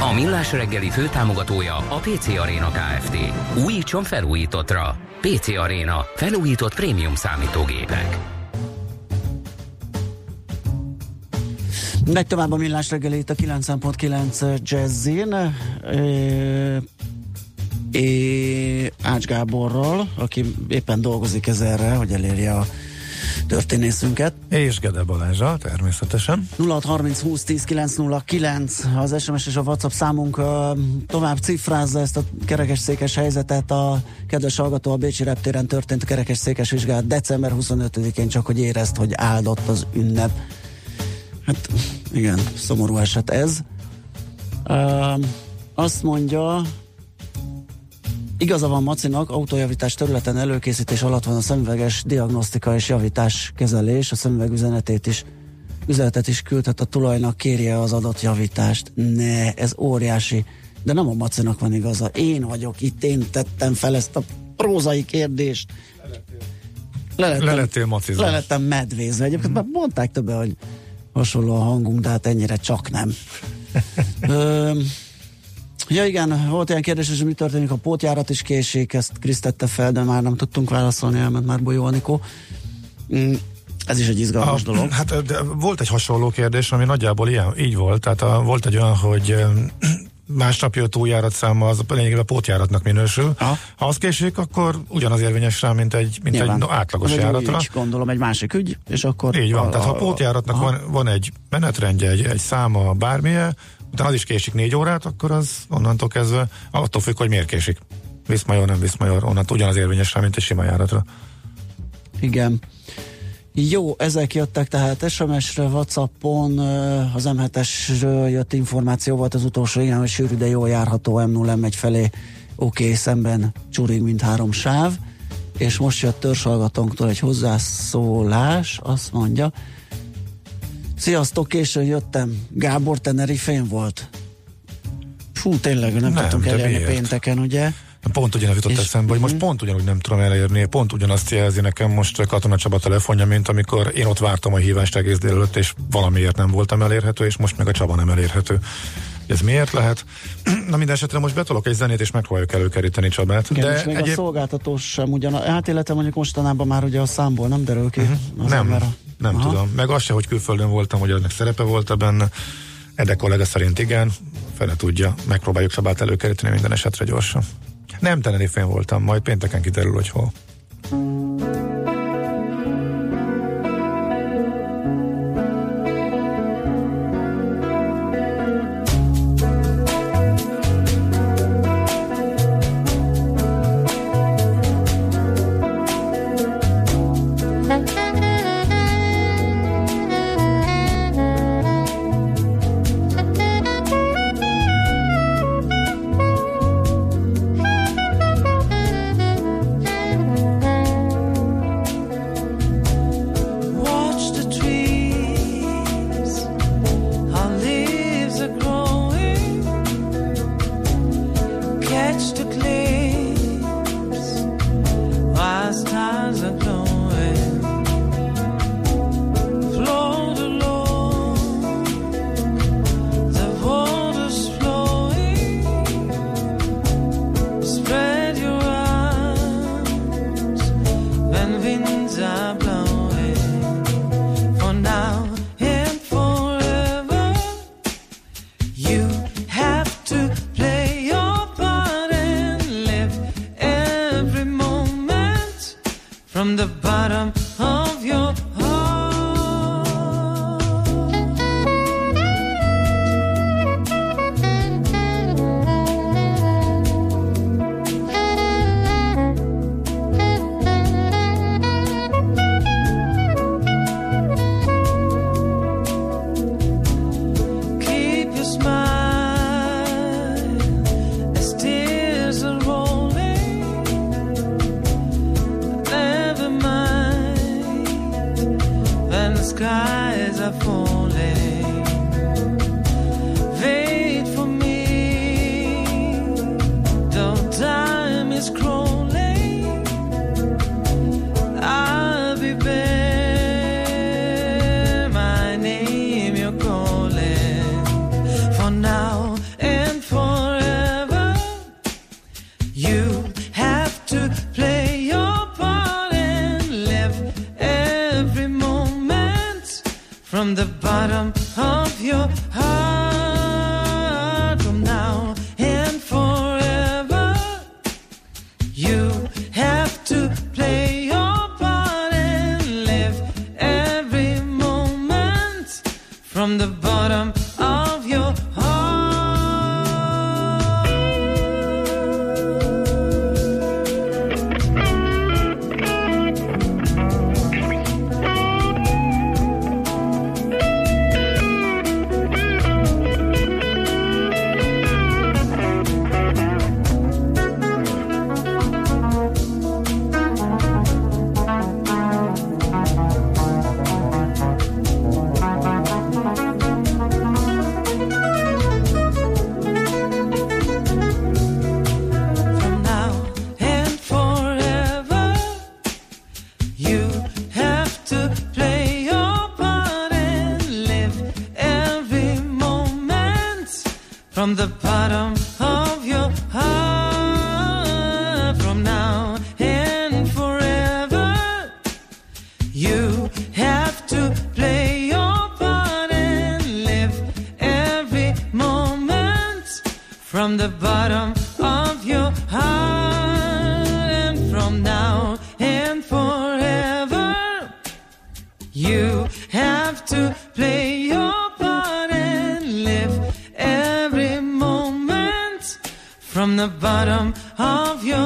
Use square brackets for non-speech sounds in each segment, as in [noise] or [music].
A Millás reggeli főtámogatója a PC Arena Kft. Újítson felújítottra. PC Arena. Felújított prémium számítógépek. Megy tovább a millás reggeli itt a 9.9 Jazzin. É, Ács Gáborral, aki éppen dolgozik ezerre, hogy elérje a történészünket. És Gede Balázsa, természetesen. 0630 20 10 909 az SMS és a WhatsApp számunk uh, tovább cifrázza ezt a kerekes székes helyzetet. A kedves hallgató a Bécsi reptéren történt a kerekes székes vizsgálat december 25-én csak, hogy érezt, hogy áldott az ünnep. Hát igen, szomorú eset ez. Uh, azt mondja, Igaza van Macinak, autójavítás területen előkészítés alatt van a szemüveges diagnosztika és javítás kezelés, a szemüveg üzenetét is üzenetet is küldhet a tulajnak, kérje az adott javítást. Ne, ez óriási. De nem a Macinak van igaza. Én vagyok itt, én tettem fel ezt a prózai kérdést. Lelettem, Lelettél macizva. Lelettem medvézve. Egyébként mm-hmm. mondták többen, hogy hasonló a hangunk, de hát ennyire csak nem. [laughs] Ja igen, volt ilyen kérdés, hogy mi történik, a pótjárat is késik, ezt Krisz tette fel, de már nem tudtunk válaszolni, elment már Bolyó Anikó. Mm, ez is egy izgalmas a, dolog. Hát de volt egy hasonló kérdés, ami nagyjából ilyen, így volt. Tehát a, volt egy olyan, hogy másnap jött új járatszáma, az lényegében a pótjáratnak minősül. Aha. Ha az késik, akkor ugyanaz érvényes rá, mint egy, mint egy no, átlagos egy járatra. Ügy, gondolom egy másik ügy, és akkor... Így van, a, tehát ha a pótjáratnak van, van egy menetrendje, egy, egy száma, bármilyen, utána az is késik négy órát, akkor az onnantól kezdve attól függ, hogy miért késik. Viszmajor, nem viszmajor, onnantól ugyanaz érvényes rá, mint egy sima járatra. Igen. Jó, ezek jöttek tehát SMS-re, Whatsappon, az M7-esről jött információ volt az utolsó, igen, hogy sűrű, de jól járható M0 m felé, oké, okay, szemben csurig, mint három sáv, és most jött törzsalgatónktól egy hozzászólás, azt mondja, Sziasztok, későn jöttem. Gábor Tenerifén volt. Fú, tényleg, nem, nem tudtunk elérni pénteken, ugye? Pont ugyanaz jutott eszembe, hogy most mhm. pont ugyanúgy nem tudom elérni, pont ugyanazt jelzi nekem most Katona Csaba telefonja, mint amikor én ott vártam a hívást egész délelőtt, és valamiért nem voltam elérhető, és most meg a Csaba nem elérhető. Ez miért lehet? [clears throat] Na minden esetre most betolok egy zenét, és megpróbáljuk előkeríteni Csabát. Igen, de és még egyéb... a szolgáltatós sem ugyan, hát illetve mondjuk mostanában már ugye a számból nem derül ki. Uh-huh. Nem, a... nem Aha. tudom. Meg az se, hogy külföldön voltam, hogy annak szerepe volt benne. Ede kollega szerint igen, fele tudja. Megpróbáljuk Csabát előkeríteni minden esetre gyorsan. Nem Tenerifén voltam, majd pénteken kiderül, hogy hol.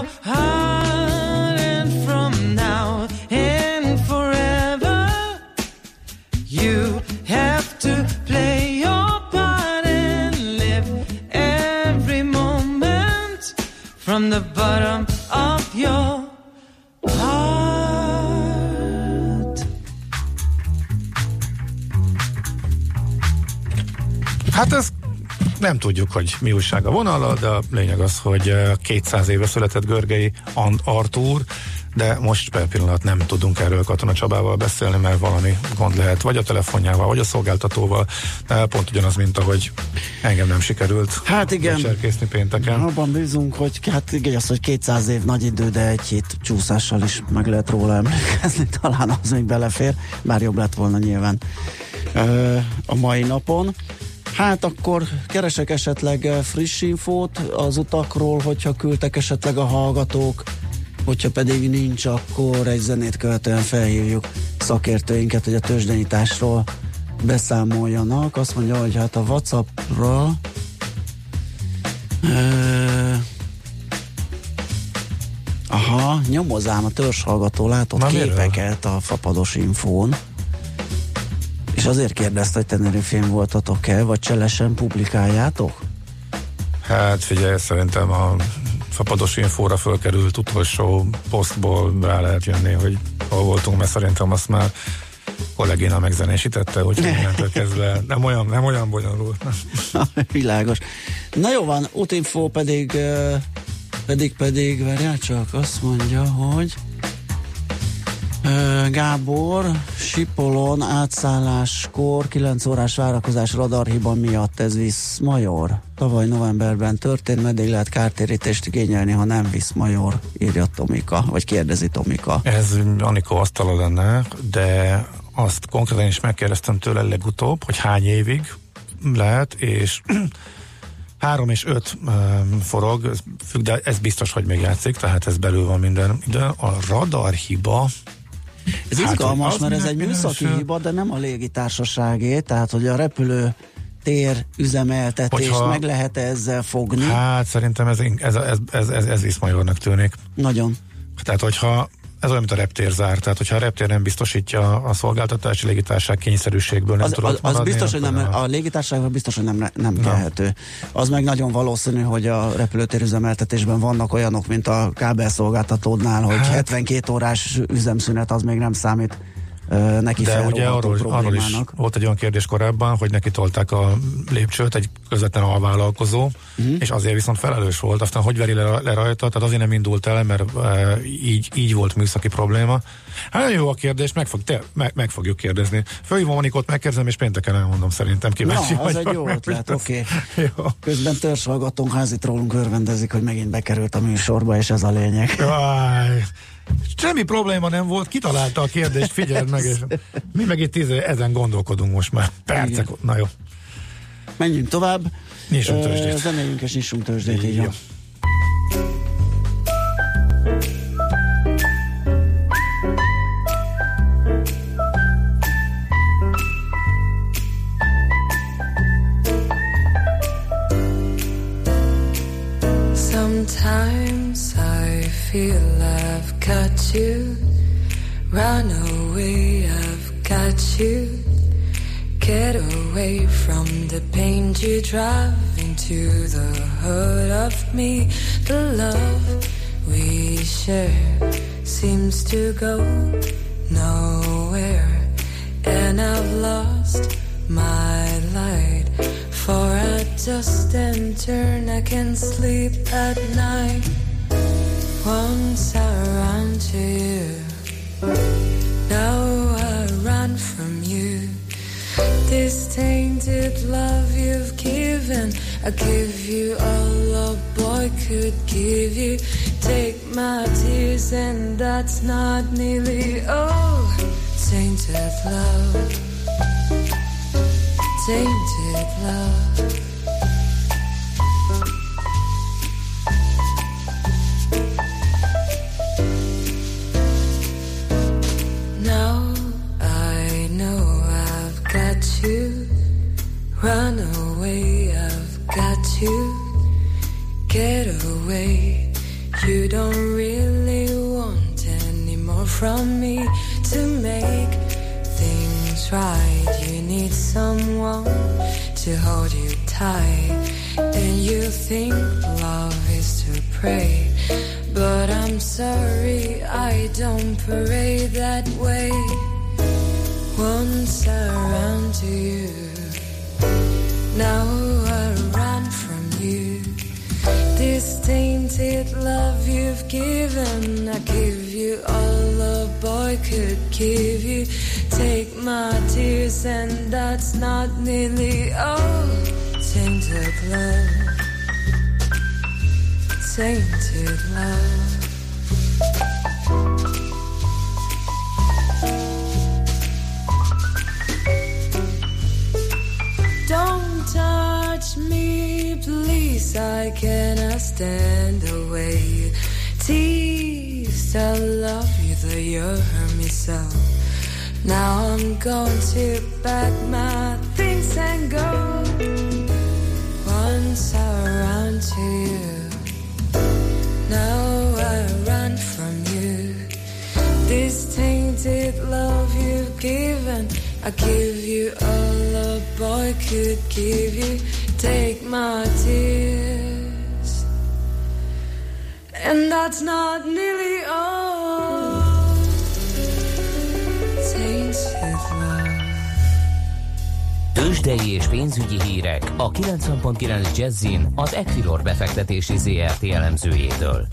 I nem tudjuk, hogy mi újság a vonala, de a lényeg az, hogy eh, 200 éve született Görgei Artúr, de most per pillanat nem tudunk erről Katona Csabával beszélni, mert valami gond lehet, vagy a telefonjával, vagy a szolgáltatóval. De pont ugyanaz, mint ahogy engem nem sikerült Hát igen. becserkészni pénteken. Abban bízunk, hogy hát igen, az, hogy 200 év nagy idő, de egy hét csúszással is meg lehet róla emlékezni, [laughs] talán az még belefér, bár jobb lett volna nyilván ö, a mai napon. Hát akkor keresek esetleg ö, friss infót az utakról, hogyha küldtek esetleg a hallgatók, hogyha pedig nincs, akkor egy zenét követően felhívjuk szakértőinket, hogy a tőzsdenyításról beszámoljanak. Azt mondja, hogy hát a Whatsappra Ö, Aha, nyomozám a törzshallgató látott Na, miről? képeket a fapados infón. Azért kérdezte, hogy Tenerifén voltatok-e, vagy cselesen publikáljátok? Hát figyelj, szerintem a fapados infóra fölkerült utolsó posztból rá lehet jönni, hogy hol voltunk, mert szerintem azt már kollégina megzenésítette, úgyhogy [laughs] innentől kezdve nem olyan, nem olyan bonyolult. [laughs] Világos. Na jó van, útinfó pedig pedig pedig, várjál csak, azt mondja, hogy Gábor, Sipolon átszálláskor 9 órás várakozás radarhiba miatt ez visz Major. Tavaly novemberben történt, meddig lehet kártérítést igényelni, ha nem visz Major, írja Tomika, vagy kérdezi Tomika. Ez Anikó asztala lenne, de azt konkrétan is megkérdeztem tőle legutóbb, hogy hány évig lehet, és [clears throat] három és öt um, forog, ez függ, de ez biztos, hogy még játszik, tehát ez belül van minden. De a radar hiba, Ez Hát, izgalmas, mert ez egy műszaki első. hiba, de nem a légitársaságé, tehát hogy a repülő tér üzemeltetést Hogyha- meg lehet ezzel fogni. hát szerintem ez, ez, ez, ez, ez, ez tűnik. Nagyon. Tehát, hogyha ez olyan, mint a reptér zár, tehát hogyha a reptér nem biztosítja a szolgáltatási légitárság kényszerűségből nem Az, tudott az, az maradni, biztos, hogy nem, akkor a légitársaságban biztos, hogy nem, nem kelhető. Az meg nagyon valószínű, hogy a repülőtér üzemeltetésben vannak olyanok, mint a kábelszolgáltatódnál, hogy Hát- 72 órás üzemszünet az még nem számít neki De ugye arról, arról is volt egy olyan kérdés korábban, hogy neki tolták a lépcsőt egy közvetlen alvállalkozó, uh-huh. és azért viszont felelős volt. Aztán hogy veri le, le rajta, tehát azért nem indult el, mert e, így, így volt műszaki probléma. Hát jó a kérdés, meg, fog, te, meg, meg fogjuk kérdezni. Fölhívom Anikot, megkérdezem, és pénteken elmondom szerintem. Kíváncsi Na, az egy jó ötlet, oké. [laughs] Okay. Közben törzshallgatónk házit rólunk örvendezik, hogy megint bekerült a műsorba, és ez a lényeg. Jaj. Semmi probléma nem volt, kitalálta a kérdést, figyeld meg, és mi meg itt tíz, ezen gondolkodunk most már. Percek, Igen. na jó. Menjünk tovább. Nyissunk tőzsdét. Zenéljünk és nyissunk tőzsdét, így jó. Sometimes I feel got you. Run away, I've got you. Get away from the pain you drive into the hurt of me. The love we share seems to go nowhere. And I've lost my light. For a just and turn, I can't sleep at night. Once I ran to you, now I run from you. This tainted love you've given, I give you all a boy could give you. Take my tears, and that's not nearly all. Tainted love, tainted love. I cannot stand away. Tease, I love you, though you hurt me so. Now I'm going to pack my things and go. Once I run to you, now I run from you. This tainted love you've given, I give you all a boy could give you take my tears. And that's not nearly all. Tőzsdei és pénzügyi hírek a 90.9 Jazzin az Equilor befektetési ZRT elemzőjétől.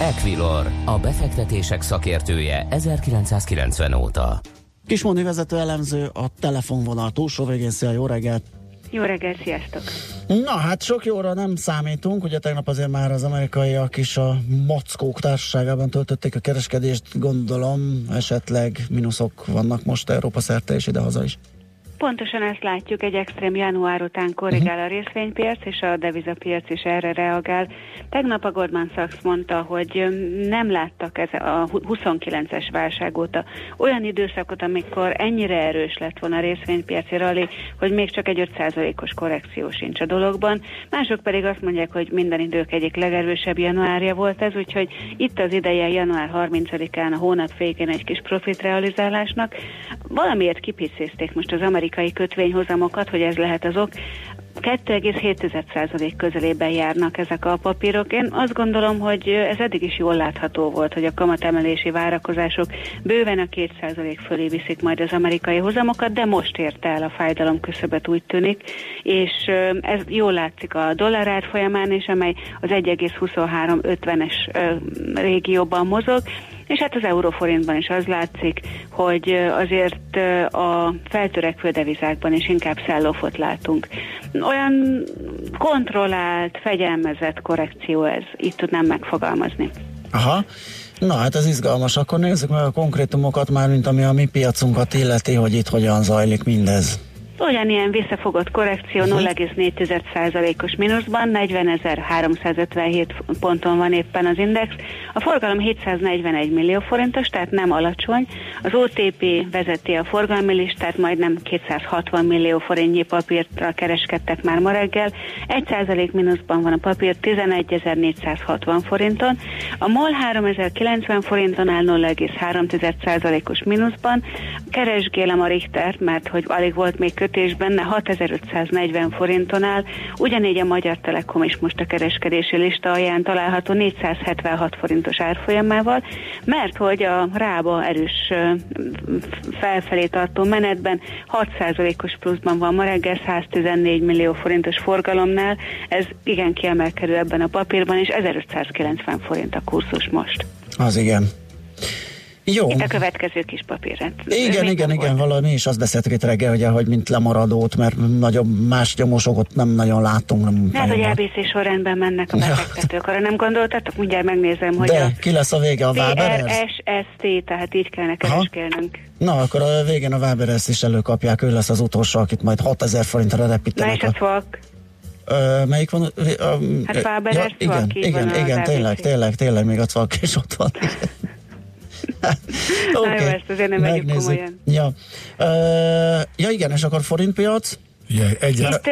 Equilor, a befektetések szakértője 1990 óta. Kismondi vezető elemző a telefonvonal túlsó végén. Szia, jó reggelt! Jó reggelt, sziasztok! Na hát sok jóra nem számítunk, ugye tegnap azért már az amerikaiak is a mackók társaságában töltötték a kereskedést, gondolom esetleg mínuszok vannak most Európa szerte és idehaza is. Pontosan ezt látjuk, egy extrém január után korrigál a részvénypiac, és a devizapiac is erre reagál. Tegnap a Goldman Sachs mondta, hogy nem láttak ez a 29-es válság óta olyan időszakot, amikor ennyire erős lett volna a részvénypiaci rally, hogy még csak egy 5%-os korrekció sincs a dologban. Mások pedig azt mondják, hogy minden idők egyik legerősebb januárja volt ez, úgyhogy itt az ideje január 30-án a hónap végén egy kis profitrealizálásnak. Valamiért kipiszézték most az amerikai amerikai kötvényhozamokat, hogy ez lehet az ok. 2,7% közelében járnak ezek a papírok. Én azt gondolom, hogy ez eddig is jól látható volt, hogy a kamatemelési várakozások bőven a 2% fölé viszik majd az amerikai hozamokat, de most érte el a fájdalom küszöbet úgy tűnik, és ez jól látszik a dollár folyamán is, amely az 1,2350-es régióban mozog, és hát az euróforintban is az látszik, hogy azért a feltörekvő devizákban is inkább szellófot látunk. Olyan kontrollált, fegyelmezett korrekció ez, itt tudnám megfogalmazni. Aha. Na hát ez izgalmas, akkor nézzük meg a konkrétumokat már, mint ami a mi piacunkat illeti, hogy itt hogyan zajlik mindez. Ugyanilyen visszafogott korrekció 0,4%-os mínuszban, 40.357 ponton van éppen az index. A forgalom 741 millió forintos, tehát nem alacsony. Az OTP vezeti a forgalmi listát, majdnem 260 millió forintnyi papírtra kereskedtek már ma reggel. 1% mínuszban van a papír 11.460 forinton. A MOL 3090 forinton áll 0,3%-os mínuszban. Keresgélem a Richtert, mert hogy alig volt még köt és benne 6540 forinton áll, ugyanígy a Magyar Telekom is most a kereskedési lista alján található 476 forintos árfolyamával, mert hogy a rába erős felfelé tartó menetben 6%-os pluszban van ma reggel 114 millió forintos forgalomnál, ez igen kiemelkedő ebben a papírban, és 1590 forint a kurzus most. Az igen. Jó. Itt a következő kis papírrend. Igen, igen, igen, valami is azt beszéltük itt reggel, hogy, hogy mint lemaradót, mert nagyobb más nyomosokat nem nagyon látunk. Nem hát, hogy ABC sorrendben mennek a befektetők. Arra nem gondoltatok? Mindjárt megnézem, hogy De, a ki lesz a vége? A Waberers? SST, tehát így kellene kereskélnünk. Na, akkor a végén a Waberers is előkapják, ő lesz az utolsó, akit majd 6000 forintra repítenek. Na és a? Ö, melyik van? hát Faberes ja, igen, igen, igen, tényleg, tényleg, tényleg, még a Twalk is ott van. [laughs] okay. [laughs] Na jó, ezt azért nem vegyük komolyan. Ja. Uh, ja igen, és akkor forintpiac? Ugye, egyre... Itt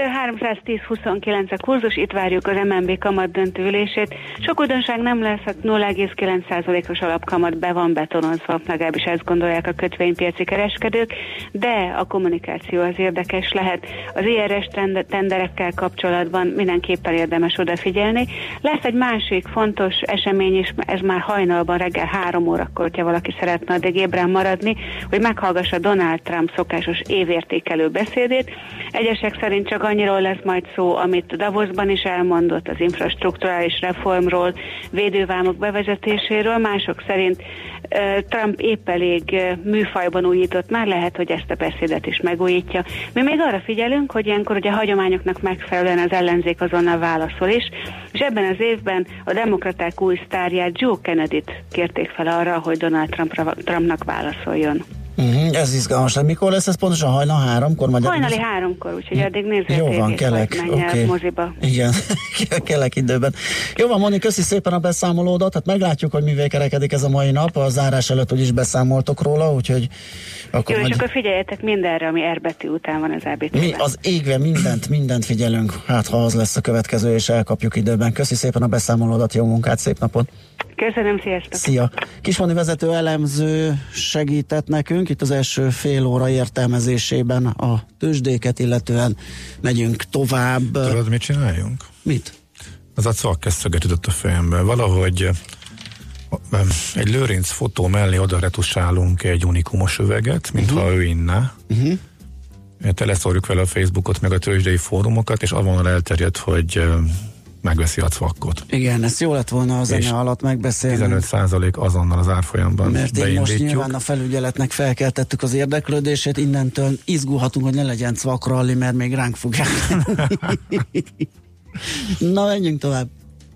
310-29 a kurzus, itt várjuk az MNB kamat döntőülését. Sok újdonság nem lesz, 0,9%-os alapkamat be van betonozva, legalábbis ezt gondolják a kötvénypiaci kereskedők, de a kommunikáció az érdekes lehet. Az IRS tenderekkel kapcsolatban mindenképpen érdemes odafigyelni. Lesz egy másik fontos esemény is, ez már hajnalban reggel három órakor, hogyha valaki szeretne addig ébren maradni, hogy meghallgassa Donald Trump szokásos évértékelő beszédét. Egy Egyesek szerint csak annyiról lesz majd szó, amit Davosban is elmondott az infrastruktúrális reformról, védővámok bevezetéséről, mások szerint Trump épp elég műfajban újított, már lehet, hogy ezt a beszédet is megújítja. Mi még arra figyelünk, hogy ilyenkor ugye a hagyományoknak megfelelően az ellenzék azonnal válaszol is, és ebben az évben a demokraták új sztárját Joe Kennedy-t kérték fel arra, hogy Donald Trumpra, Trumpnak válaszoljon. Uh-huh, ez izgalmas. Hát mikor lesz ez pontosan? Hajnal háromkor? Magyar Hajnali néz... háromkor, úgyhogy addig nézzél Jó van, kelek. Okay. moziba. Igen, [laughs] kelek időben. Jó van, Moni, köszi szépen a beszámolódat. Hát meglátjuk, hogy mivel kerekedik ez a mai nap. A zárás előtt is beszámoltok róla, úgyhogy akkor Jó, majd... és akkor figyeljetek mindenre, ami erbetű után van az abc Mi az égve mindent, mindent figyelünk. Hát ha az lesz a következő, és elkapjuk időben. Köszi szépen a beszámolódat, jó munkát, szép napot! Köszönöm, sziasztok! Szia! Kismoni vezető elemző segített nekünk itt az első fél óra értelmezésében a tőzsdéket, illetően megyünk tovább. Tudod, mit csináljunk? Mit? Az a szalkesszöget jutott a fejembe. Valahogy egy lőrinc fotó mellé oda retusálunk egy unikumos üveget, mintha uh-huh. ő inne. Uh-huh. Teleszorjuk vele a Facebookot, meg a tőzsdei fórumokat, és avon elterjedt, hogy megveszi a cvakkot. Igen, ezt jó lett volna a zene alatt megbeszélni. 15 százalék azonnal az árfolyamban Mert így most nyilván a felügyeletnek felkeltettük az érdeklődését, innentől izgulhatunk, hogy ne legyen cvakralli, mert még ránk fogják. [laughs] Na, menjünk tovább.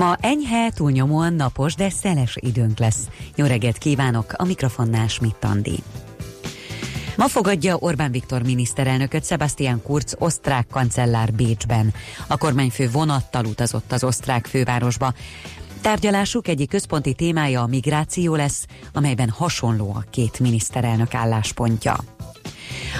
Ma enyhe, túlnyomóan napos, de szeles időnk lesz. Jó reggelt kívánok, a mikrofonnál Schmidt Andi. Ma fogadja Orbán Viktor miniszterelnököt Sebastian Kurz osztrák kancellár Bécsben. A kormányfő vonattal utazott az osztrák fővárosba. Tárgyalásuk egyik központi témája a migráció lesz, amelyben hasonló a két miniszterelnök álláspontja.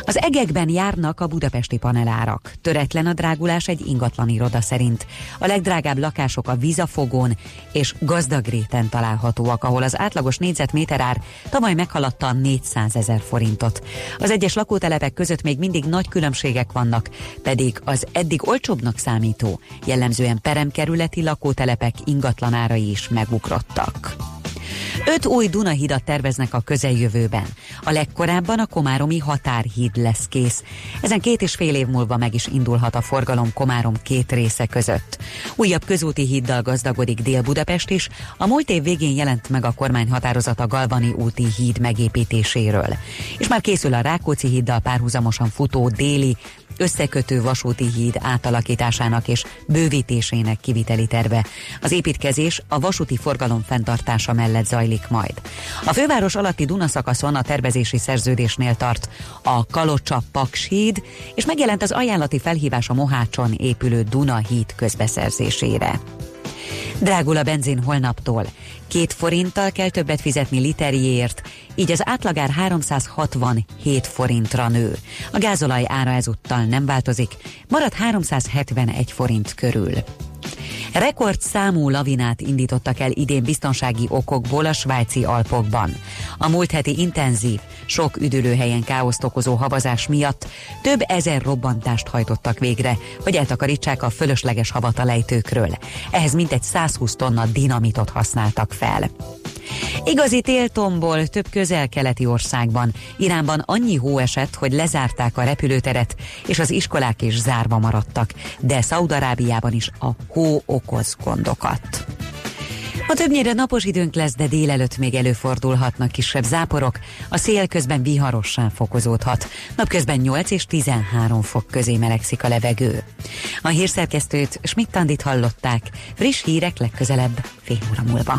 Az egekben járnak a budapesti panelárak. Töretlen a drágulás egy ingatlan iroda szerint. A legdrágább lakások a Vizafogón és Gazdagréten találhatóak, ahol az átlagos négyzetméter ár tavaly meghaladta 400 ezer forintot. Az egyes lakótelepek között még mindig nagy különbségek vannak, pedig az eddig olcsóbbnak számító, jellemzően peremkerületi lakótelepek ingatlanárai is megugrottak. Öt új Dunahidat terveznek a közeljövőben. A legkorábban a Komáromi határhíd lesz kész. Ezen két és fél év múlva meg is indulhat a forgalom Komárom két része között. Újabb közúti híddal gazdagodik Dél-Budapest is. A múlt év végén jelent meg a kormány határozata Galvani úti híd megépítéséről. És már készül a Rákóczi híddal párhuzamosan futó déli összekötő vasúti híd átalakításának és bővítésének kiviteli terve. Az építkezés a vasúti forgalom fenntartása mellett zajlik majd. A főváros alatti Dunaszakaszon a tervezési szerződésnél tart a Kalocsa Paks híd, és megjelent az ajánlati felhívás a Mohácson épülő Duna híd közbeszerzésére. Drágul a benzin holnaptól. Két forinttal kell többet fizetni literjéért, így az átlagár 367 forintra nő. A gázolaj ára ezúttal nem változik, marad 371 forint körül. Rekord számú lavinát indítottak el idén biztonsági okokból a svájci Alpokban. A múlt heti intenzív, sok üdülőhelyen káoszt okozó havazás miatt több ezer robbantást hajtottak végre, hogy eltakarítsák a fölösleges havat a lejtőkről. Ehhez mintegy 120 tonna dinamitot használtak fel. Igazi téltomból több közel-keleti országban. Iránban annyi hó esett, hogy lezárták a repülőteret, és az iskolák is zárva maradtak, de Szaudarábiában is a hó okoz gondokat. Ma többnyire napos időnk lesz, de délelőtt még előfordulhatnak kisebb záporok, a szél közben viharossá fokozódhat. Napközben 8 és 13 fok közé melegszik a levegő. A hírszerkesztőt Schmidt-Tandit hallották, friss hírek legközelebb fél óra múlva.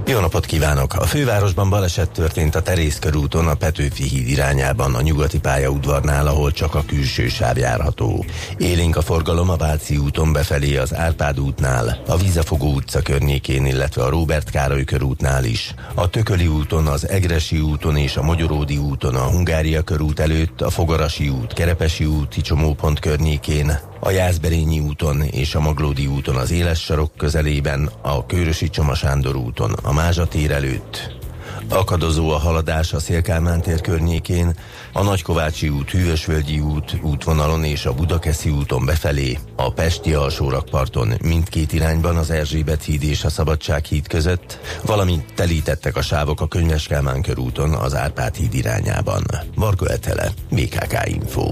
Jó napot kívánok! A fővárosban baleset történt a Terész körúton a Petőfi híd irányában a nyugati pályaudvarnál, ahol csak a külső sáv járható. Élénk a forgalom a Váci úton befelé az Árpád útnál, a Vízafogó utca környékén, illetve a Róbert Károly körútnál is. A Tököli úton, az Egresi úton és a Magyaródi úton, a Hungária körút előtt, a Fogarasi út, Kerepesi úti csomópont környékén, a Jászberényi úton és a Maglódi úton az Éles sarok közelében, a Kőrösi Csoma Sándor úton, a Mázsa tér előtt. Akadozó a haladás a Szélkálmán tér környékén, a Nagykovácsi út, Hűvösvölgyi út útvonalon és a Budakeszi úton befelé, a Pesti alsórakparton mindkét irányban az Erzsébet híd és a Szabadság híd között, valamint telítettek a sávok a Könyves Kálmán körúton az Árpád híd irányában. Marko Etele, BKK Info.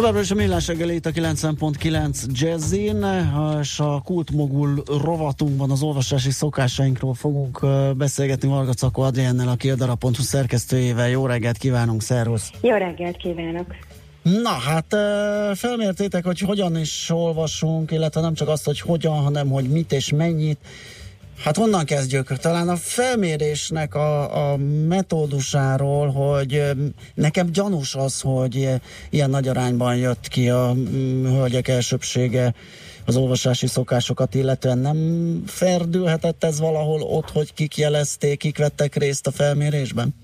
Továbbra is a millás reggeli itt a 90.9 Jazzin, és a kultmogul rovatunkban az olvasási szokásainkról fogunk beszélgetni Varga Cakó Adriennel, aki a darab.hu szerkesztőjével. Jó reggelt kívánunk, szervusz! Jó reggelt kívánok! Na hát felmértétek, hogy hogyan is olvasunk, illetve nem csak azt, hogy hogyan, hanem hogy mit és mennyit. Hát honnan kezdjük? Talán a felmérésnek a, a metódusáról, hogy nekem gyanús az, hogy ilyen nagy arányban jött ki a mm, hölgyek elsőbsége az olvasási szokásokat, illetően nem ferdülhetett ez valahol ott, hogy kik jelezték, kik vettek részt a felmérésben?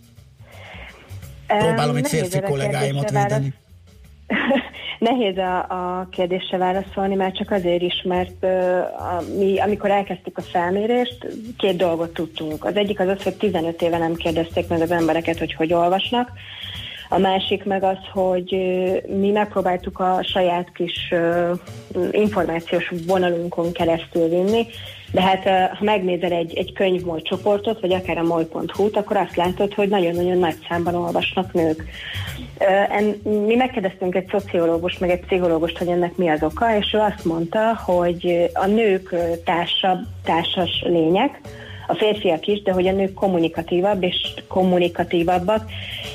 Próbálom itt férfi kollégáimat védeni. [laughs] Nehéz a, a kérdésre válaszolni, már csak azért is, mert a, mi, amikor elkezdtük a felmérést, két dolgot tudtunk. Az egyik az az, hogy 15 éve nem kérdezték meg az embereket, hogy hogy olvasnak. A másik meg az, hogy mi megpróbáltuk a saját kis ö, információs vonalunkon keresztül vinni, de hát ha megnézel egy, egy könyvmoly csoportot, vagy akár a moly.hu-t, akkor azt látod, hogy nagyon-nagyon nagy számban olvasnak nők. Mi megkérdeztünk egy szociológust, meg egy pszichológust, hogy ennek mi az oka, és ő azt mondta, hogy a nők ö, társabb, társas lények, a férfiak is, de hogy a nők kommunikatívabb és kommunikatívabbak,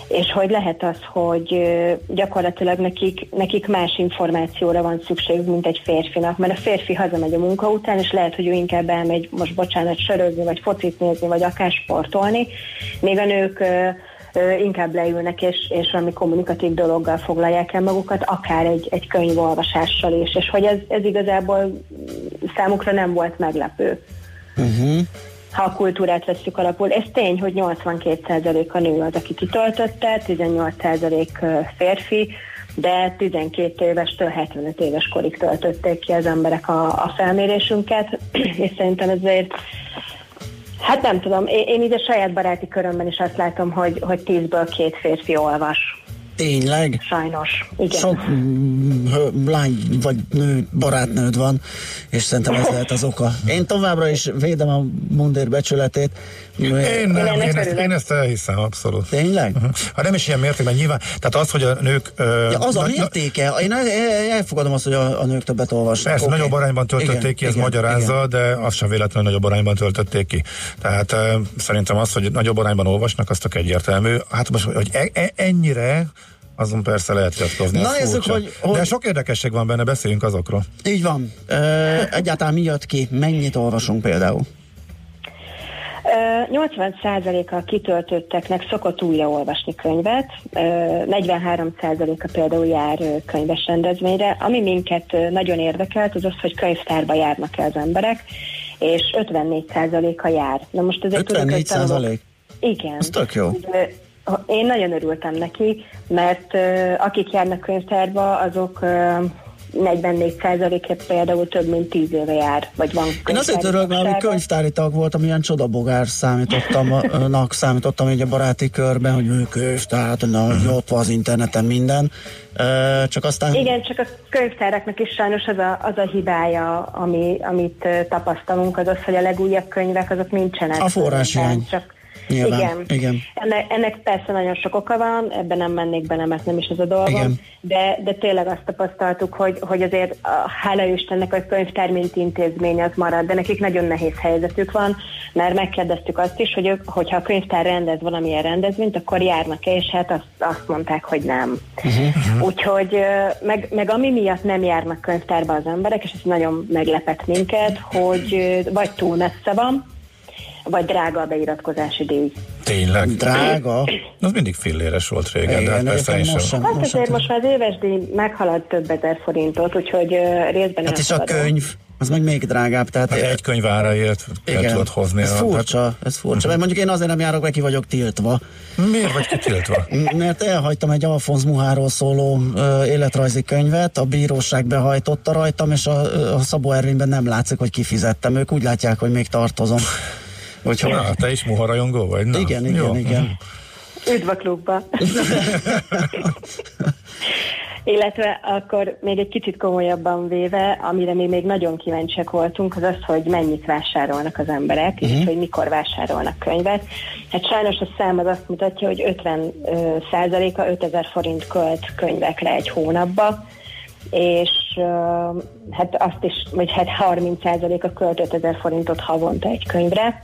és hogy lehet az, hogy gyakorlatilag nekik, nekik más információra van szükségük, mint egy férfinak, mert a férfi hazamegy a munka után, és lehet, hogy ő inkább elmegy most bocsánat sörözni, vagy focit nézni, vagy akár sportolni, még a nők inkább leülnek, és, és valami kommunikatív dologgal foglalják el magukat, akár egy, egy könyvolvasással is, és hogy ez, ez igazából számukra nem volt meglepő. Uh-huh. Ha a kultúrát veszük alapul. Ez tény, hogy 82% a nő az, aki kitöltötte, 18% férfi, de 12 évestől 75 éves korig töltötték ki az emberek a, a felmérésünket, [clears throat] és szerintem ezért Hát nem tudom, én, én így a saját baráti körömben is azt látom, hogy, hogy 10-ből két férfi olvas. Tényleg? Sajnos, igen. Sok mm, lány vagy nő, barátnőd van, és szerintem ez lehet az oka. Én továbbra is védem a mundér becsületét. Én nem, ennek én ezt, én ezt elhiszem, abszolút. Tényleg? Uh-huh. Hát nem is ilyen mértékben nyilván. Tehát az, hogy a nők... Ja, az a mértéke. Én el- el- elfogadom azt, hogy a, a nők többet olvasnak. Persze, Oké. nagyobb arányban töltötték Igen, ki, ez igen, magyarázza, igen. de az sem véletlenül nagyobb arányban töltötték ki. Tehát uh, szerintem az, hogy nagyobb arányban olvasnak, az tök egyértelmű. Hát most, hogy e- e- ennyire, azon persze lehet vitatkozni. Na nézzük, hogy- hogy- De sok érdekesség van benne, beszéljünk azokról. Így van. Egyáltalán mi jött ki? Mennyit olvasunk például? Ö, 80%-a a kitöltötteknek szokott újraolvasni könyvet, ö, 43%-a például jár könyves rendezvényre. Ami minket nagyon érdekelt, az az, hogy könyvtárba járnak-e az emberek, és 54%-a jár. Na most ezek 54 százalék? Igen. Ez tök jó. Én nagyon örültem neki, mert akik járnak könyvtárba, azok ö, 44%-ért például több mint 10 éve jár, vagy van Én azért örülök, ami könyvtári tag voltam, ilyen csodabogár számítottam, ö, nak számítottam így a baráti körben, hogy ő könyvtár, na, hogy ott van az interneten minden. Csak aztán... Igen, csak a könyvtáraknak is sajnos az a, az a hibája, ami, amit tapasztalunk, az az, hogy a legújabb könyvek azok nincsenek. A forráshiány. Csak Nyilván. Igen. Igen. Ennek, ennek persze nagyon sok oka van, ebben nem mennék bele, mert nem is ez a dolgom, Igen. de, de tényleg azt tapasztaltuk, hogy, hogy azért a, hála Istennek a könyvtár mint intézmény az marad, de nekik nagyon nehéz helyzetük van, mert megkérdeztük azt is, hogy ők, hogyha a könyvtár rendez valamilyen rendezvényt, akkor járnak-e, és hát azt, azt mondták, hogy nem. Uh-huh. Úgyhogy meg, meg ami miatt nem járnak könyvtárba az emberek, és ez nagyon meglepett minket, hogy vagy túl messze van, vagy drága a beiratkozási díj. Tényleg? Drága. Az mindig filléres volt régen, de hát Igen, persze én sem. sem. Hát azért most már az éves díj meghalad több ezer forintot, úgyhogy ö, részben Hát és a könyv, az meg még drágább. Tehát Hát egy könyv áraért igen, tudod hozni. ez a- furcsa, ez furcsa. Mert mondjuk én azért nem járok, mert ki vagyok tiltva. Hát, miért vagy kitiltva? Mert elhagytam egy Alfonz Muháról szóló ö, életrajzi könyvet, a bíróság behajtotta rajtam, és a, a Szabó Ervényben nem látszik, hogy kifizettem. Ők úgy látják, hogy még tartozom. Úgyhogy, Na, te is muharajongó vagy? Na, igen, igen, jó. igen. Üdv a klubba! [laughs] Illetve akkor még egy kicsit komolyabban véve, amire mi még nagyon kíváncsiak voltunk, az az, hogy mennyit vásárolnak az emberek, uh-huh. és hogy mikor vásárolnak könyvet. Hát sajnos a szám az azt mutatja, hogy 50 ö, százaléka 5000 forint költ könyvekre egy hónapba, és uh, hát azt is, hogy hát 30 százaléka költ 5000 forintot havonta egy könyvre,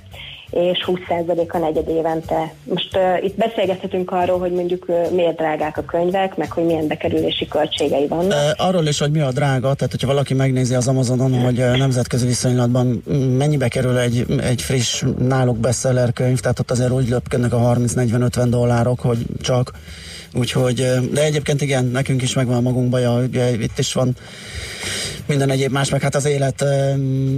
és 20%-a negyed évente. Most uh, itt beszélgethetünk arról, hogy mondjuk uh, miért drágák a könyvek, meg hogy milyen bekerülési költségei vannak. Ö, Arról is, hogy mi a drága, tehát hogyha valaki megnézi az Amazonon, hogy ö, nemzetközi viszonylatban mennyibe kerül egy, egy friss náluk bestseller könyv, tehát ott azért úgy löpködnek a 30-40-50 dollárok, hogy csak. Úgyhogy, de egyébként igen, nekünk is megvan a magunk baja, ugye itt is van minden egyéb más, meg hát az élet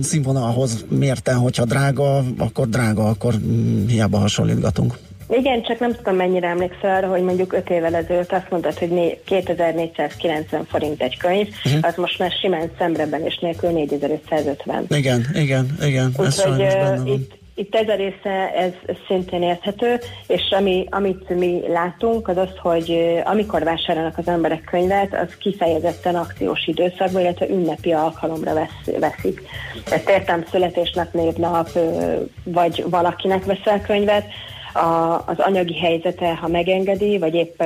színvonalhoz mérten, hogyha drága, akkor drága, akkor mm, hiába hasonlítgatunk. Igen, csak nem tudom mennyire emlékszel arra, hogy mondjuk 5 évvel ezelőtt azt mondtad, hogy né- 2490 forint egy könyv, uh-huh. az most már simán szemreben és nélkül 4550. Igen, igen, igen, Úgyhogy itt, itt ez a része, ez, szintén érthető, és ami, amit mi látunk, az az, hogy amikor vásárolnak az emberek könyvet, az kifejezetten akciós időszakban, illetve ünnepi alkalomra vesz, veszik. Ezt értem születésnap, névnap, vagy valakinek veszel könyvet, a, az anyagi helyzete, ha megengedi, vagy épp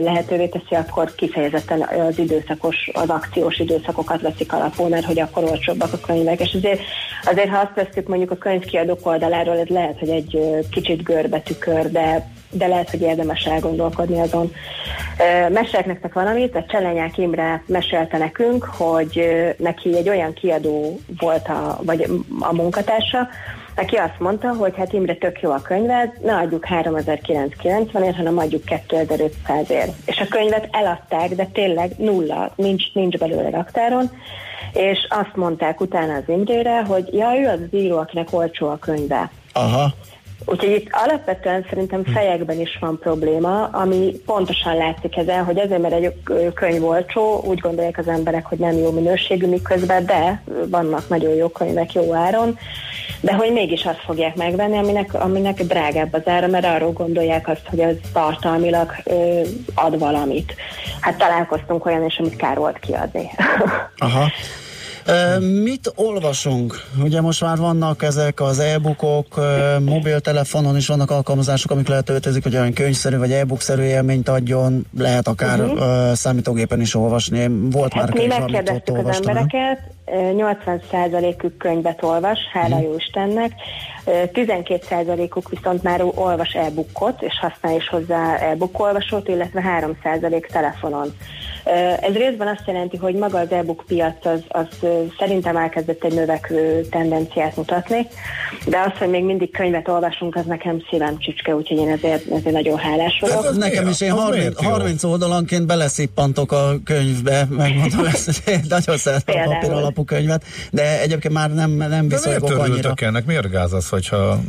lehetővé teszi, akkor kifejezetten az időszakos, az akciós időszakokat veszik alapul, mert hogy akkor olcsóbbak a könyvek. És azért, azért ha azt veszük mondjuk a könyvkiadók oldaláról, ez lehet, hogy egy kicsit görbetükör, de de lehet, hogy érdemes elgondolkodni azon. Mesélek nektek valamit, a Csellenyák Imre mesélte nekünk, hogy neki egy olyan kiadó volt a, vagy a munkatársa, aki azt mondta, hogy hát Imre tök jó a könyved, ne adjuk 3990-ért, hanem adjuk 2500-ért. És a könyvet eladták, de tényleg nulla, nincs, nincs belőle raktáron, és azt mondták utána az Imrére, hogy ja, ő az az író, akinek olcsó a könyve. Aha. Úgyhogy itt alapvetően szerintem fejekben is van probléma, ami pontosan látszik ezen, hogy azért, mert egy könyv olcsó, úgy gondolják az emberek, hogy nem jó minőségű, miközben de vannak nagyon jó könyvek jó áron, de hogy mégis azt fogják megvenni, aminek, aminek drágább az ára, mert arról gondolják azt, hogy az tartalmilag ö, ad valamit. Hát találkoztunk olyan is, amit kár volt kiadni. Aha. [laughs] Mit olvasunk? Ugye most már vannak ezek az e-bookok, mobiltelefonon is vannak alkalmazások, amik lehetővé teszik, hogy olyan könyvszerű vagy e-bookszerű élményt adjon, lehet akár uh-huh. számítógépen is olvasni. Volt már Hát mi könyv, amit ott megkérdeztük az olvastam. embereket, 80%-ük könyvet olvas, hála Mhm. jó Istennek, Ö, 12%-uk viszont már olvas e-bookot, és használ is hozzá e-book olvasót, illetve 3% telefonon. Ez részben azt jelenti, hogy maga az e-book piac az, az szerintem elkezdett egy növekvő tendenciát mutatni, de az, hogy még mindig könyvet olvasunk, az nekem szívem csücske, úgyhogy én ezért, ezért nagyon hálás vagyok. Az Nekem is, én Az 30, miért jó? 30 oldalanként beleszippantok a könyvbe, megmondom ezt, nagyon szeretem a papír alapú könyvet, de egyébként már nem, nem De miért viszolygok annyira. ennek? Miért gáz az, hogyha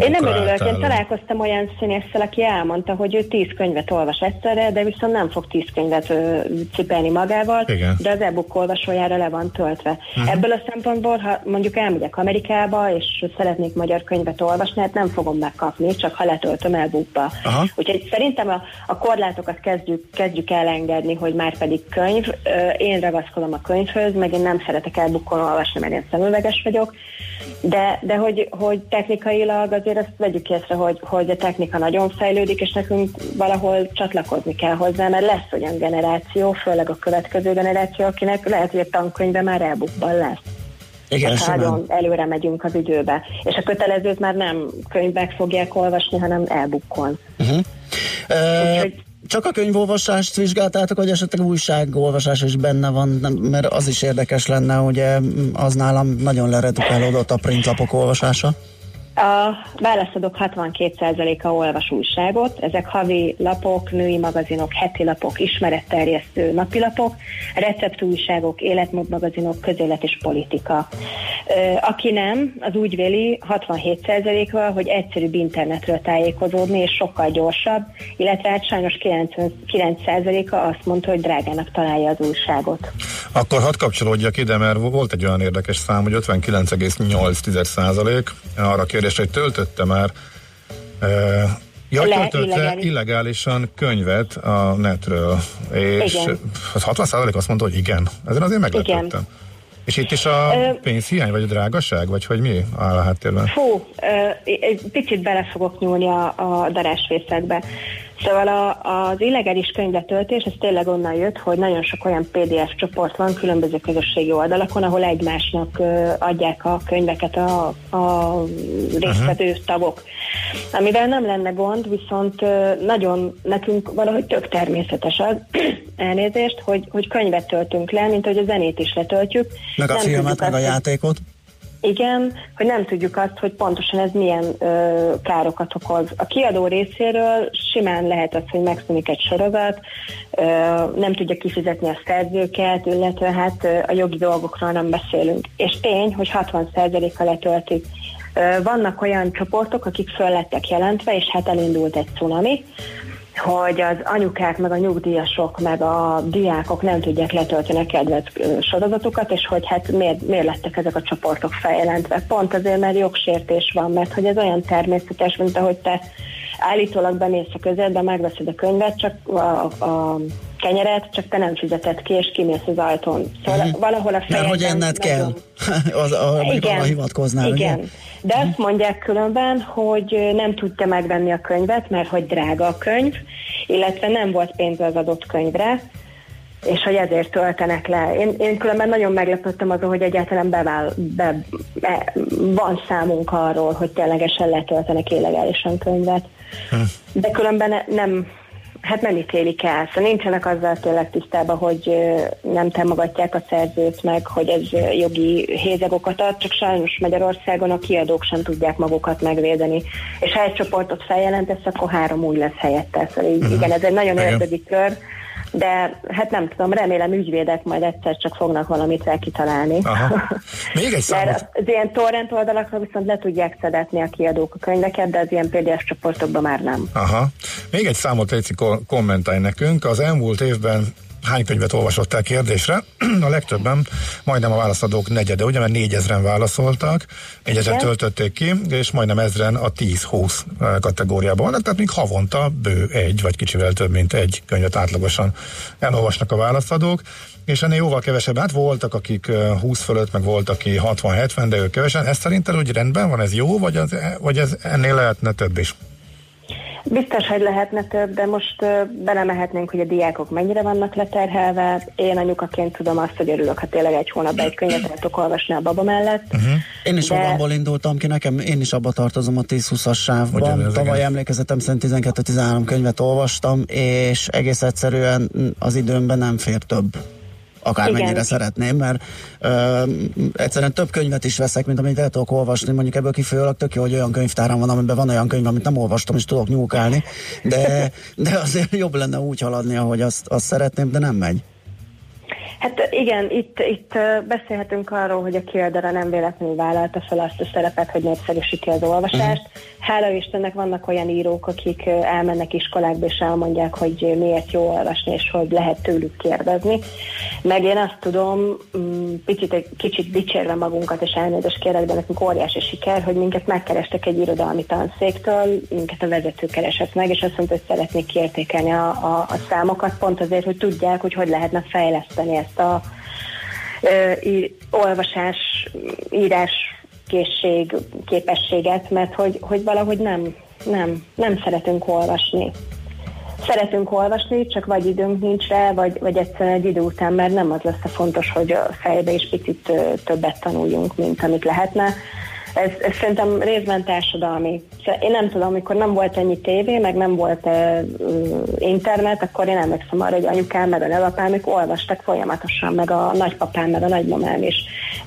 Én nem örülök, én találkoztam olyan színésszel, aki elmondta, hogy ő tíz könyvet olvas egyszerre, de viszont nem fog tíz könyvet ö, cipelni magával, Igen. de az e-book olvasójára le van töltve. Uh-huh. Ebből a szempontból, ha mondjuk elmegyek Amerikába, és szeretnék magyar könyvet olvasni, hát nem fogom megkapni, csak ha letöltöm e-bookba. Aha. Úgyhogy szerintem a, a korlátokat kezdjük, kezdjük elengedni, hogy már pedig könyv. Én ragaszkodom a könyvhöz, meg én nem szeretek e-bookon olvasni, mert én szemüveges vagyok. De, de hogy, hogy technikailag azért azt vegyük észre, hogy, hogy a technika nagyon fejlődik, és nekünk valahol csatlakozni kell hozzá, mert lesz olyan generáció, főleg a következő generáció, akinek lehet, hogy a tankönyve már elbukban lesz. Igen, Hát nagyon előre megyünk az időbe. És a kötelezőt már nem könyvek fogják olvasni, hanem e-bookon. Uh-huh. E, csak a könyvolvasást vizsgáltátok, vagy esetleg újságolvasás is benne van, nem, mert az is érdekes lenne, ugye az nálam nagyon leredukálódott a printlapok olvasása. A válaszadók 62%-a olvas újságot, ezek havi lapok, női magazinok, heti lapok, ismeretterjesztő napilapok, receptújságok, életmódmagazinok, közélet és politika. Aki nem, az úgy véli 67%-a, hogy egyszerűbb internetről tájékozódni, és sokkal gyorsabb, illetve hát sajnos 99%-a azt mondta, hogy drágának találja az újságot. Akkor hadd kapcsolódjak ide, mert volt egy olyan érdekes szám, hogy 59,8 százalék arra a kérdésre, hogy töltötte már e, Ja, Le- töltötte illegális. illegálisan könyvet a netről, és Igen. az 60 százalék azt mondta, hogy igen. Ezen azért meglepődtem. Igen. És itt is a pénzhiány, vagy a drágaság, vagy hogy mi áll a háttérben? Fú, egy picit bele fogok nyúlni a, a darásfészekbe. Szóval a, az illegális könyvetöltés, ez tényleg onnan jött, hogy nagyon sok olyan PDF csoport van különböző közösségi oldalakon, ahol egymásnak adják a könyveket a, a résztvevő tagok. Amivel nem lenne gond, viszont nagyon nekünk valahogy tök természetes az, [clears throat] elnézést, hogy, hogy könyvet töltünk le, mint hogy a zenét is letöltjük. Meg a Nem filmet, meg a játékot. Igen, hogy nem tudjuk azt, hogy pontosan ez milyen ö, károkat okoz. A kiadó részéről simán lehet az, hogy megszűnik egy sorozat, ö, nem tudja kifizetni a szerzőket, illetve hát ö, a jogi dolgokról nem beszélünk. És tény, hogy 60%-a letöltik. Ö, vannak olyan csoportok, akik föl lettek jelentve, és hát elindult egy cunami, hogy az anyukák, meg a nyugdíjasok, meg a diákok nem tudják letölteni a kedvenc ö, sorozatokat, és hogy hát miért, miért lettek ezek a csoportok feljelentve. Pont azért, mert jogsértés van, mert hogy ez olyan természetes, mint ahogy te állítólag bemész a közelbe, megveszed a könyvet, csak a, a kenyeret, csak te nem fizeted ki, és kimész az ajtón. Szóval Mhm. valahol a Mert hogy fejedben enned kell. nagyon- [laughs] az, a, arra hivatkoznál, igen. ugye? De azt mondják különben, hogy nem tudta megvenni a könyvet, mert hogy drága a könyv, illetve nem volt pénz az adott könyvre, és hogy ezért töltenek le. Én, én különben nagyon meglepődtem azon, hogy egyáltalán bevál, be, be, van számunk arról, hogy ténylegesen letöltenek illegálisan könyvet. De különben ne- nem, hát nem ítélik el. Szóval nincsenek azzal tényleg tisztában, hogy nem támogatják a szerzőt meg, hogy ez jogi hézagokat ad, csak sajnos Magyarországon a kiadók sem tudják magukat megvédeni. És ha egy csoportot feljelentesz, akkor három új lesz helyette. Szóval így, igen, ez egy nagyon ördögi kör, de hát nem tudom, remélem ügyvédek majd egyszer csak fognak valamit rá kitalálni. Aha. [laughs] Még egy számot. Mert az ilyen torrent oldalakra viszont le tudják szedetni a kiadók a könyveket, de az ilyen PDF csoportokban már nem. Aha. Még egy számot Léci ko- kommentálj nekünk. Az elmúlt évben hány könyvet olvasottál kérdésre? [clears throat] A legtöbben, majdnem a válaszadók negyede, ugye, mert négyezren válaszoltak, négyezren Igen. töltötték ki, és majdnem ezren a 10-20 kategóriában vannak, tehát még havonta bő egy, vagy kicsivel több, mint egy könyvet átlagosan elolvasnak a válaszadók, és ennél jóval kevesebb, hát voltak, akik ö, 20 fölött, meg volt, aki 60-70, de ők kevesen. Ez szerinted úgy rendben van, ez jó, vagy, az, vagy ez ennél lehetne több is? Biztos, hogy lehetne több, de most ö, belemehetnénk, hogy a diákok mennyire vannak leterhelve. Én anyukaként tudom azt, hogy örülök, ha tényleg egy hónapban egy könyvet el tudok olvasni a baba mellett. Uh-huh. Én is De- abból indultam ki, nekem én is abba tartozom a 10-20-as sávban. Tavaly emlékezetem szerint 12-13 könyvet olvastam, és egész egyszerűen az időmben nem fér több. Akármennyire Igen. szeretném, mert ö, egyszerűen több könyvet is veszek, mint amit el tudok olvasni. Mondjuk ebből kifolyólag tök jó, hogy olyan könyvtáram van, amiben van olyan könyv, amit nem olvastam, és tudok nyúkálni, de, de azért jobb lenne úgy haladni, ahogy azt, azt szeretném, de nem megy. Hát igen, itt, itt beszélhetünk arról, hogy a kiadara nem véletlenül vállalta fel azt a szerepet, hogy népszerűsíti az olvasást. Hála Istennek vannak olyan írók, akik elmennek iskolákba és elmondják, hogy miért jó olvasni, és hogy lehet tőlük kérdezni. Meg én azt tudom, mm, picit, egy kicsit dicsérve magunkat, és elnézést kérek, de nekünk óriási siker, hogy minket megkerestek egy irodalmi tanszéktől, minket a vezető keresett meg, és azt mondta, hogy szeretnék kiértékelni a, a, a számokat, pont azért, hogy tudják, hogy hogy lehetne fejleszteni ezt a ö, í- olvasás, írás készség, képességet, mert hogy, hogy valahogy nem, nem, nem szeretünk olvasni. Szeretünk olvasni, csak vagy időnk nincs rá, vagy, vagy egyszerűen egy idő után, mert nem az lesz a fontos, hogy a fejbe is picit többet tanuljunk, mint amit lehetne ez, ez szerintem részben társadalmi. Én nem tudom, amikor nem volt ennyi tévé, meg nem volt uh, internet, akkor én emlékszem arra, hogy anyukám meg a nagyapám, ők olvastak folyamatosan, meg a nagypapám, meg a nagymamám is.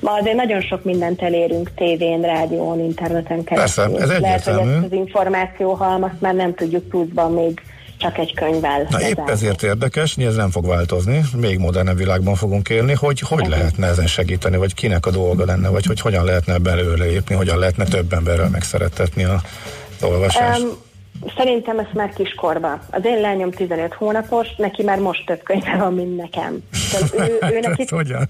Ma azért nagyon sok mindent elérünk tévén, rádión, interneten keresztül. Persze, ez Lehet, hogy egyértelmű. ezt az információhalmazt már nem tudjuk pluszban még csak egy könyvvel. Na épp ezért érdekes, ez nem fog változni, még modernebb világban fogunk élni, hogy hogy lehetne ezen segíteni, vagy kinek a dolga lenne, vagy hogy hogyan lehetne belőle lépni, hogyan lehetne több emberrel megszerettetni a olvasást. Um, Szerintem ez már kiskorba. Az én lányom 15 hónapos, neki már most több könyve van, mint nekem. Tehát ő, ő [laughs] neki, Ez hogyan?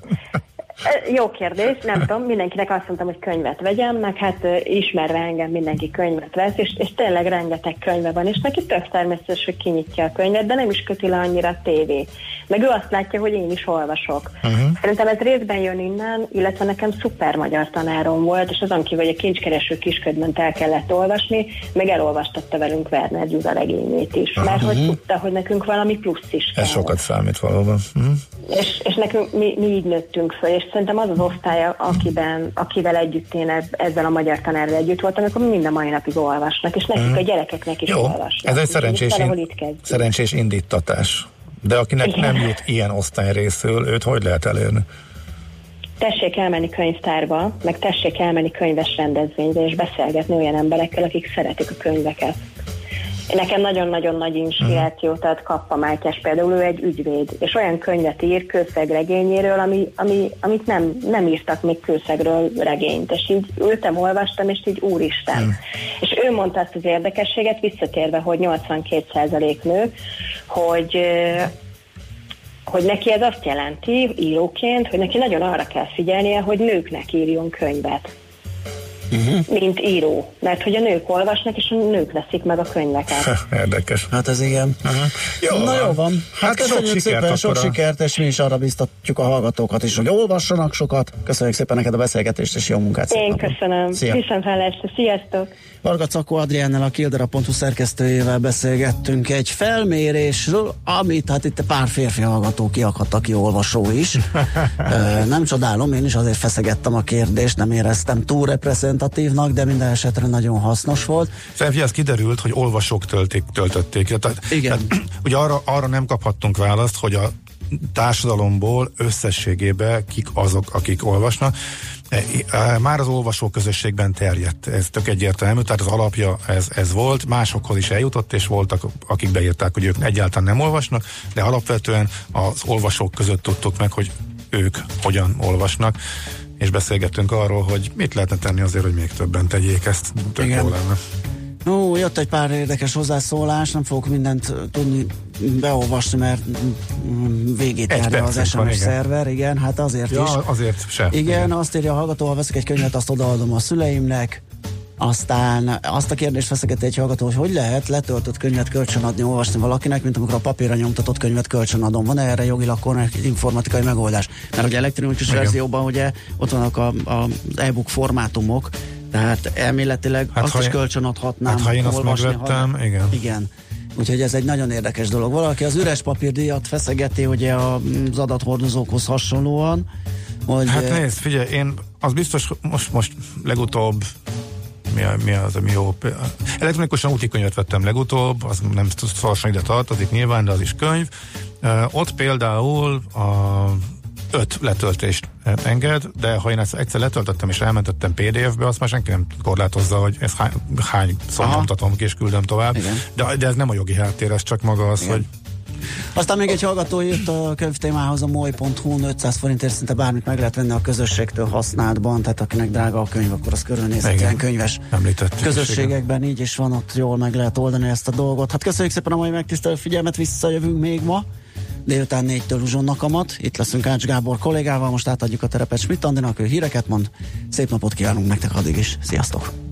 Jó kérdés, nem [laughs] tudom, mindenkinek azt mondtam, hogy könyvet vegyem, meg hát ismerve engem mindenki könyvet vesz, és, és tényleg rengeteg könyve van, és neki tök természetes, hogy kinyitja a könyvet, de nem is köti le annyira a tévé. Meg ő azt látja, hogy én is olvasok. Uh-huh. Szerintem ez részben jön innen, illetve nekem szuper magyar tanárom volt, és azon kívül, hogy a kincskereső kisködment el kellett olvasni, meg elolvastatta velünk Werner Gyuza regényét is, mert hogy tudta, hogy nekünk valami plusz is kell. Ez sokat számít valóban. Uh-huh. És, és nekünk mi, mi így nőttünk föl, és szerintem az az osztály, akiben, akivel együtt én ezzel a magyar tanárral együtt voltam, amikor mind a mai napig olvasnak, és nekik a gyerekeknek is Jó, olvasnak. ez egy szerencsés, in- szerencsés indítatás. De akinek Igen. nem jut ilyen osztály részül, őt hogy lehet elérni? Tessék elmenni könyvtárba, meg tessék elmenni könyves rendezvényre, és beszélgetni olyan emberekkel, akik szeretik a könyveket. Nekem nagyon-nagyon nagy inspirációt ad Kappa Mátyás, például ő egy ügyvéd, és olyan könyvet ír kőszeg regényéről, ami, ami, amit nem, nem írtak még kőszegről regényt, és így ültem, olvastam, és így úristen. És ő mondta azt az érdekességet, visszatérve, hogy 82% nő, hogy hogy neki ez azt jelenti íróként, hogy neki nagyon arra kell figyelnie, hogy nőknek írjon könyvet. Uh-huh. Mint író. Mert hogy a nők olvasnak, és a nők veszik meg a könyveket. [laughs] Érdekes. Hát ez igen. Jó Na van. jó van. Hát, Hát sok köszönjük sikert szépen, sok sikert, és mi is arra biztatjuk a hallgatókat is, hogy olvassanak sokat. Köszönjük szépen neked a beszélgetést, és jó munkát. Én napot. köszönöm. Szia. Viszont hallásra. Sziasztok! Varga Cakó Adriánnal, a Kildera.hu szerkesztőjével beszélgettünk egy felmérésről, amit hát itt pár férfi hallgató kiakadt, aki olvasó is. [laughs] Ö, nem csodálom, én is azért feszegettem a kérdést, nem éreztem túl reprezentatívnak, de minden esetre nagyon hasznos volt. Szerintem ez kiderült, hogy olvasók töltik, töltötték. Tehát, Igen. Tehát, ugye arra, arra nem kaphattunk választ, hogy a társadalomból összességében kik azok, akik olvasnak. E, e, Már az olvasó közösségben terjedt, ez tök egyértelmű, tehát az alapja ez, ez volt, másokhoz is eljutott, és voltak, akik beírták, hogy ők egyáltalán nem olvasnak, de alapvetően az olvasók között tudtuk meg, hogy ők hogyan olvasnak, és beszélgettünk arról, hogy mit lehetne tenni azért, hogy még többen tegyék ezt, tök Igen. jó lenne. Ó, jött egy pár érdekes hozzászólás, nem fogok mindent tudni beolvasni, mert végét járja az SMS van, igen. szerver, igen, hát azért Ja, is. azért se. Igen, azt írja a hallgató, ha veszek egy könyvet, azt odaadom a szüleimnek, aztán azt a kérdést feszegeti egy hallgató, hogy hogy lehet letöltött könyvet kölcsönadni, olvasni valakinek, mint amikor a papírra nyomtatott könyvet kölcsönadom. Van erre jogilag korrekt informatikai megoldás? Mert ugye elektronikus Igen. verzióban ugye ott vannak a, a, az e-book formátumok, tehát elméletileg Hát, azt ha is kölcsönadhatnám. hát, ha én azt megvettem, igen. Igen. Úgyhogy ez egy nagyon érdekes dolog. Valaki az üres papírdíjat feszegeti, ugye az adathordozókhoz hasonlóan, hogy Hát nézd, figyelj, én az biztos, most, most legutóbb mi, a, mi az, ami jó? Elektronikusan úti könyvet vettem legutóbb, az nem szorosan ide tartozik nyilván, de az is könyv. Ott például a öt letöltést enged, de ha én ezt egyszer letöltöttem és elmentettem PDF-be, azt már senki nem korlátozza, hogy ez hány, hány szor nyomtatom ki és küldöm tovább. Igen. De, de ez nem a jogi háttér, ez csak maga az, Igen. hogy Aztán még egy hallgató írt a könyvtémához a moly.hu 500 forintért szinte bármit meg lehet venni a közösségtől használtban, tehát akinek drága a könyv, akkor az körülnézhet Igen. ilyen könyves is, igen. közösségekben, így is van, ott jól meg lehet oldani ezt a dolgot. Hát köszönjük szépen a mai megtisztelő figyelmet, visszajövünk még ma. Délután négytől uzsonnak amat. Itt leszünk Ács Gábor kollégával, most átadjuk a terepet Schmidt Andinak, ő híreket mond. Szép napot kívánunk nektek addig is. Sziasztok!